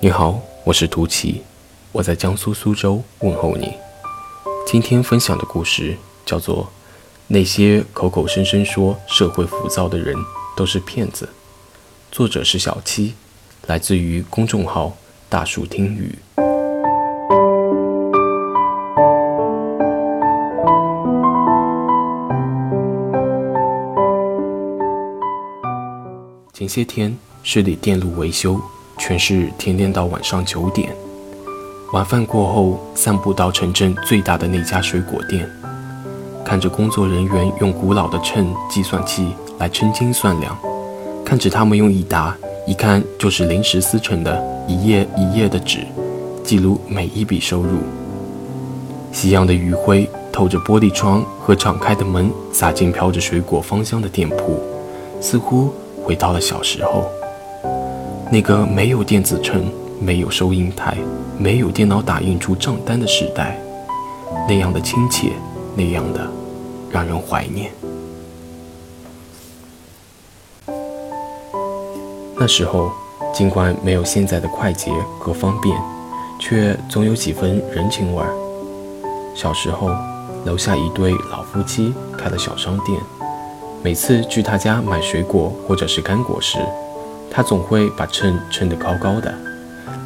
你好，我是图奇，我在江苏苏州问候你。今天分享的故事叫做《那些口口声声说社会浮躁的人都是骗子》，作者是小七，来自于公众号大树听雨。前些天市里电路维修，全是天天到晚上九点。晚饭过后，散步到城镇最大的那家水果店，看着工作人员用古老的秤、计算器来称斤算两，看着他们用一沓一看就是临时撕成的一页一页的纸，记录每一笔收入。夕阳的余晖透着玻璃窗和敞开的门，洒进飘着水果芳香的店铺，似乎。回到了小时候，那个没有电子秤、没有收银台、没有电脑打印出账单的时代，那样的亲切，那样的让人怀念。那时候，尽管没有现在的快捷和方便，却总有几分人情味儿。小时候，楼下一对老夫妻开了小商店。每次去他家买水果或者是干果时，他总会把秤称得高高的，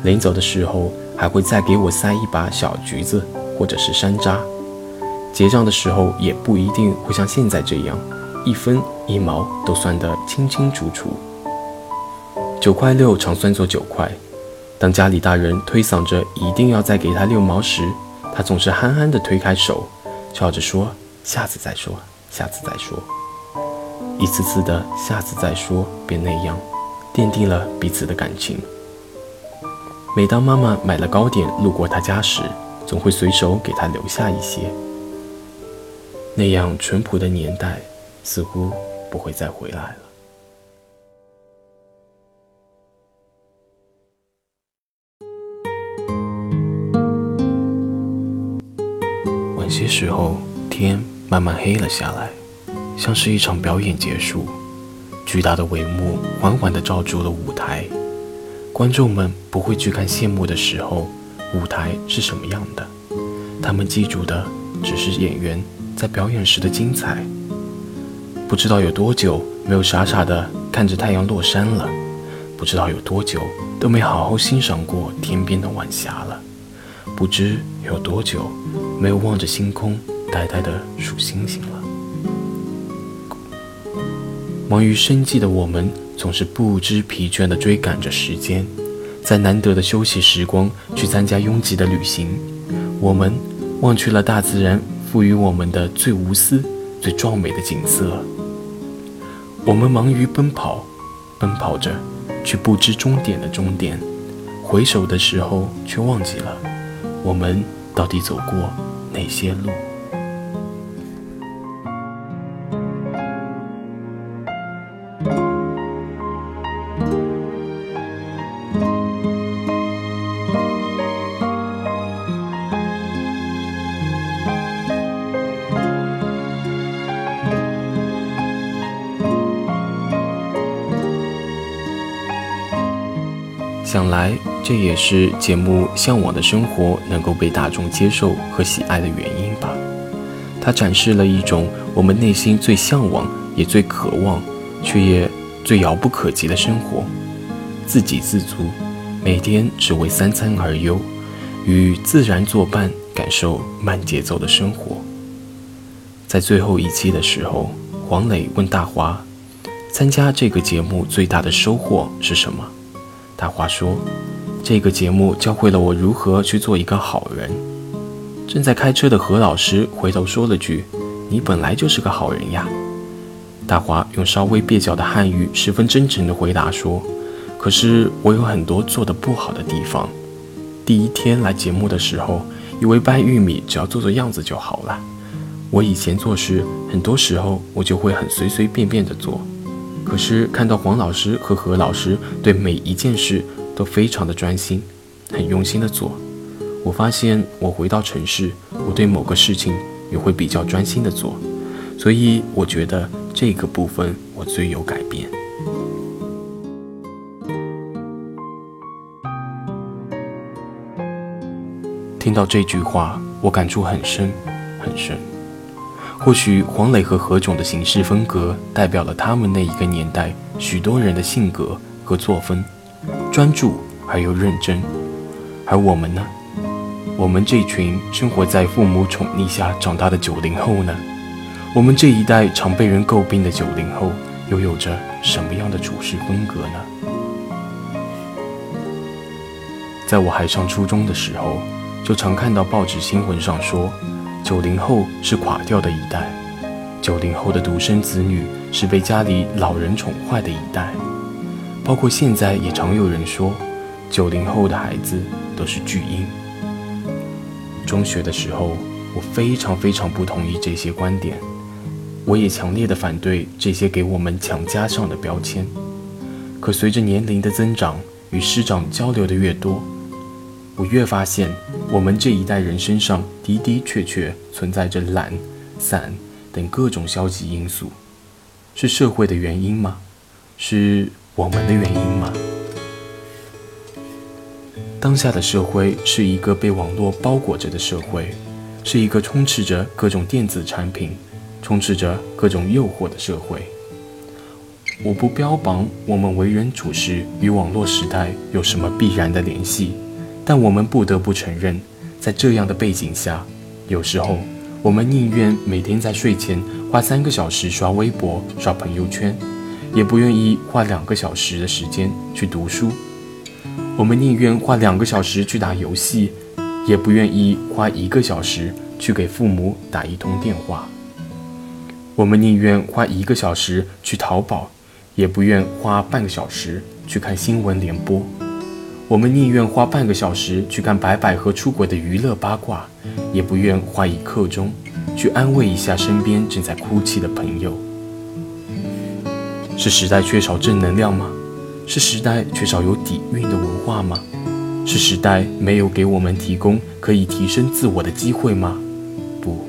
临走的时候还会再给我塞一把小橘子或者是山楂。结账的时候也不一定会像现在这样，一分一毛都算得清清楚楚。九块六常算作九块。当家里大人推搡着一定要再给他六毛时，他总是憨憨地推开手，笑着说：“下次再说，下次再说。”一次次的“下次再说”，便那样奠定了彼此的感情。每当妈妈买了糕点路过他家时，总会随手给他留下一些。那样淳朴的年代，似乎不会再回来了。晚些时候，天慢慢黑了下来。像是一场表演结束，巨大的帷幕缓缓地罩住了舞台。观众们不会去看谢幕的时候舞台是什么样的，他们记住的只是演员在表演时的精彩。不知道有多久没有傻傻地看着太阳落山了，不知道有多久都没好好欣赏过天边的晚霞了，不知有多久没有望着星空呆呆地数星星了。忙于生计的我们，总是不知疲倦地追赶着时间，在难得的休息时光去参加拥挤的旅行。我们忘去了大自然赋予我们的最无私、最壮美的景色。我们忙于奔跑，奔跑着，却不知终点的终点。回首的时候，却忘记了我们到底走过哪些路。这也是节目《向往的生活》能够被大众接受和喜爱的原因吧。它展示了一种我们内心最向往、也最渴望，却也最遥不可及的生活：自给自足，每天只为三餐而忧，与自然作伴，感受慢节奏的生活。在最后一期的时候，黄磊问大华：“参加这个节目最大的收获是什么？”大华说：“这个节目教会了我如何去做一个好人。”正在开车的何老师回头说了句：“你本来就是个好人呀。”大华用稍微蹩脚的汉语，十分真诚地回答说：“可是我有很多做得不好的地方。第一天来节目的时候，以为掰玉米只要做做样子就好了。我以前做事，很多时候我就会很随随便便地做。”可是看到黄老师和何老师对每一件事都非常的专心，很用心的做，我发现我回到城市，我对某个事情也会比较专心的做，所以我觉得这个部分我最有改变。听到这句话，我感触很深，很深。或许黄磊和何炅的行事风格，代表了他们那一个年代许多人的性格和作风，专注而又认真。而我们呢？我们这群生活在父母宠溺下长大的九零后呢？我们这一代常被人诟病的九零后，又有着什么样的处事风格呢？在我还上初中的时候，就常看到报纸新闻上说。九零后是垮掉的一代，九零后的独生子女是被家里老人宠坏的一代，包括现在也常有人说，九零后的孩子都是巨婴。中学的时候，我非常非常不同意这些观点，我也强烈的反对这些给我们强加上的标签。可随着年龄的增长，与师长交流的越多，我越发现，我们这一代人身上的的确确存在着懒、散等各种消极因素，是社会的原因吗？是我们的原因吗？当下的社会是一个被网络包裹着的社会，是一个充斥着各种电子产品、充斥着各种诱惑的社会。我不标榜我们为人处事与网络时代有什么必然的联系。但我们不得不承认，在这样的背景下，有时候我们宁愿每天在睡前花三个小时刷微博、刷朋友圈，也不愿意花两个小时的时间去读书；我们宁愿花两个小时去打游戏，也不愿意花一个小时去给父母打一通电话；我们宁愿花一个小时去淘宝，也不愿花半个小时去看新闻联播。我们宁愿花半个小时去看白百合出轨的娱乐八卦，也不愿花一刻钟去安慰一下身边正在哭泣的朋友。是时代缺少正能量吗？是时代缺少有底蕴的文化吗？是时代没有给我们提供可以提升自我的机会吗？不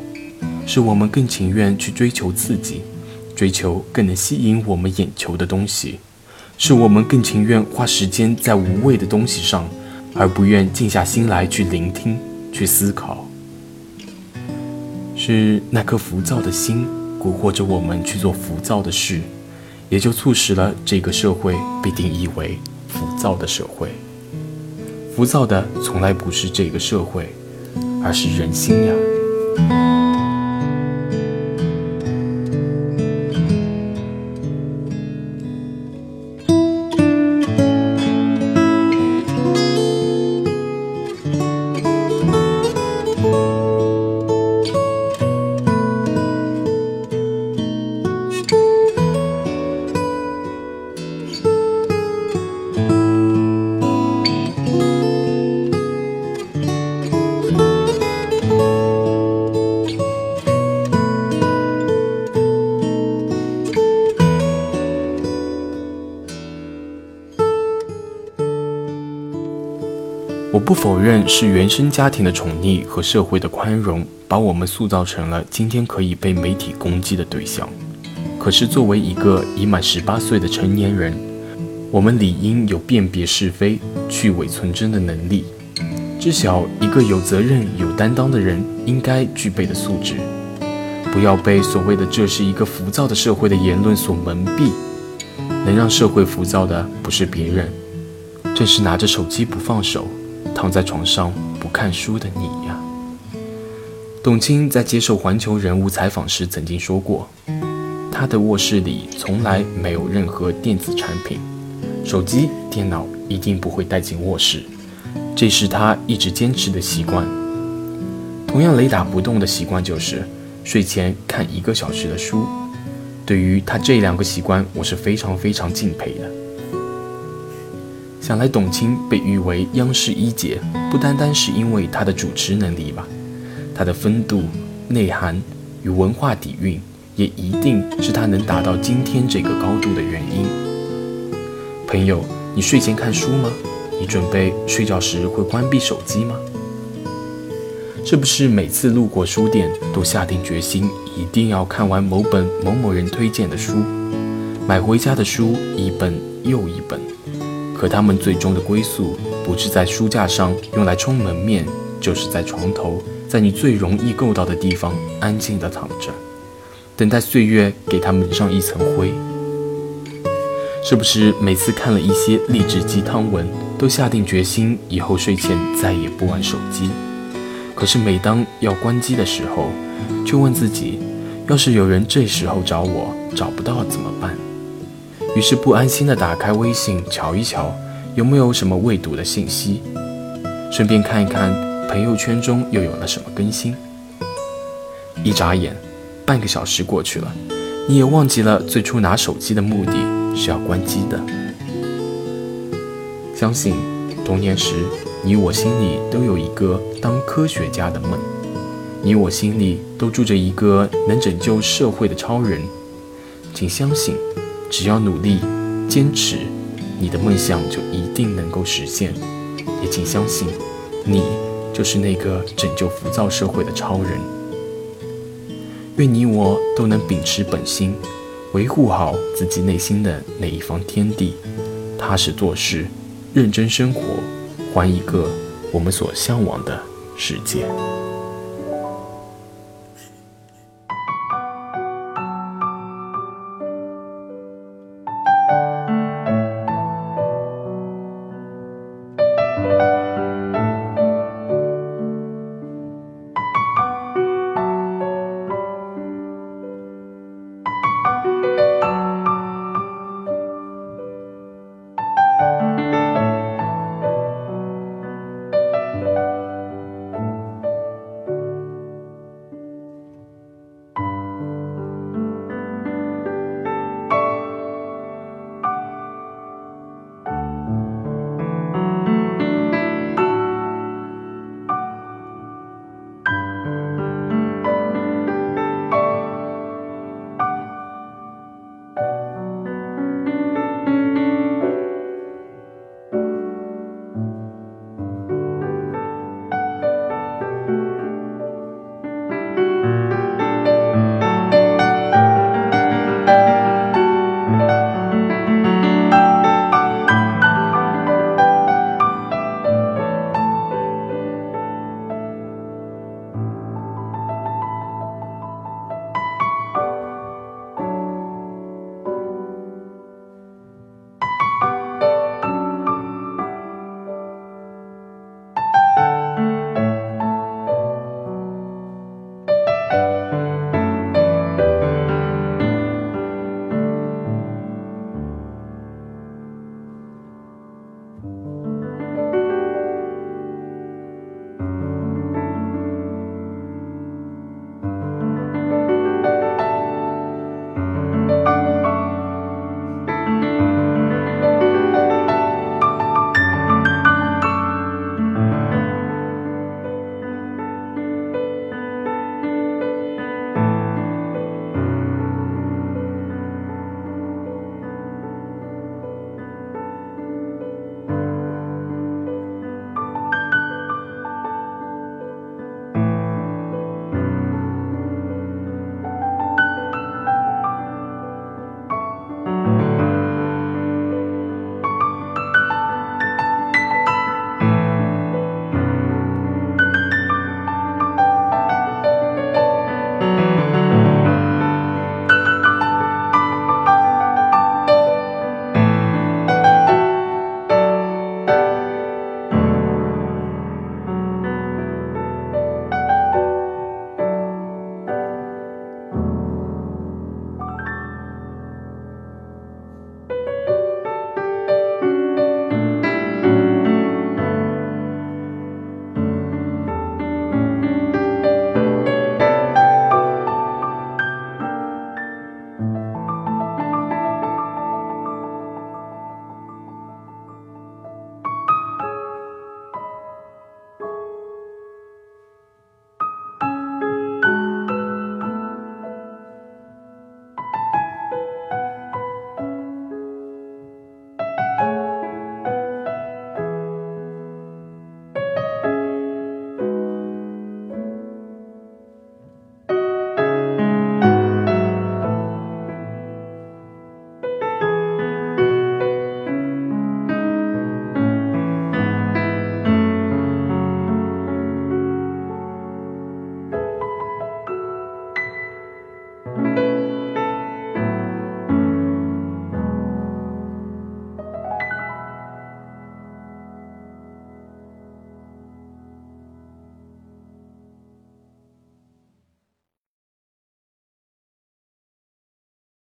是，我们更情愿去追求刺激，追求更能吸引我们眼球的东西。是我们更情愿花时间在无谓的东西上，而不愿静下心来去聆听、去思考。是那颗浮躁的心蛊惑着我们去做浮躁的事，也就促使了这个社会被定义为浮躁的社会。浮躁的从来不是这个社会，而是人心呀。不否认是原生家庭的宠溺和社会的宽容，把我们塑造成了今天可以被媒体攻击的对象。可是，作为一个已满十八岁的成年人，我们理应有辨别是非、去伪存真的能力，知晓一个有责任、有担当的人应该具备的素质。不要被所谓的这是一个浮躁的社会的言论所蒙蔽。能让社会浮躁的不是别人，正是拿着手机不放手。躺在床上不看书的你呀，董卿在接受《环球人物》采访时曾经说过，他的卧室里从来没有任何电子产品，手机、电脑一定不会带进卧室，这是他一直坚持的习惯。同样雷打不动的习惯就是睡前看一个小时的书。对于他这两个习惯，我是非常非常敬佩的。想来，董卿被誉为央视一姐，不单单是因为她的主持能力吧，她的风度、内涵与文化底蕴，也一定是她能达到今天这个高度的原因。朋友，你睡前看书吗？你准备睡觉时会关闭手机吗？是不是每次路过书店都下定决心一定要看完某本某某人推荐的书，买回家的书一本又一本？可他们最终的归宿，不是在书架上用来充门面、就是在床头，在你最容易够到的地方，安静地躺着，等待岁月给它蒙上一层灰。是不是每次看了一些励志鸡汤文，都下定决心以后睡前再也不玩手机？可是每当要关机的时候，就问自己：要是有人这时候找我，找不到怎么办？于是不安心地打开微信，瞧一瞧有没有什么未读的信息，顺便看一看朋友圈中又有了什么更新。一眨眼，半个小时过去了，你也忘记了最初拿手机的目的。是要关机的。相信童年时，你我心里都有一个当科学家的梦，你我心里都住着一个能拯救社会的超人。请相信，只要努力、坚持，你的梦想就一定能够实现。也请相信，你就是那个拯救浮躁社会的超人。愿你我都能秉持本心。维护好自己内心的那一方天地，踏实做事，认真生活，还一个我们所向往的世界。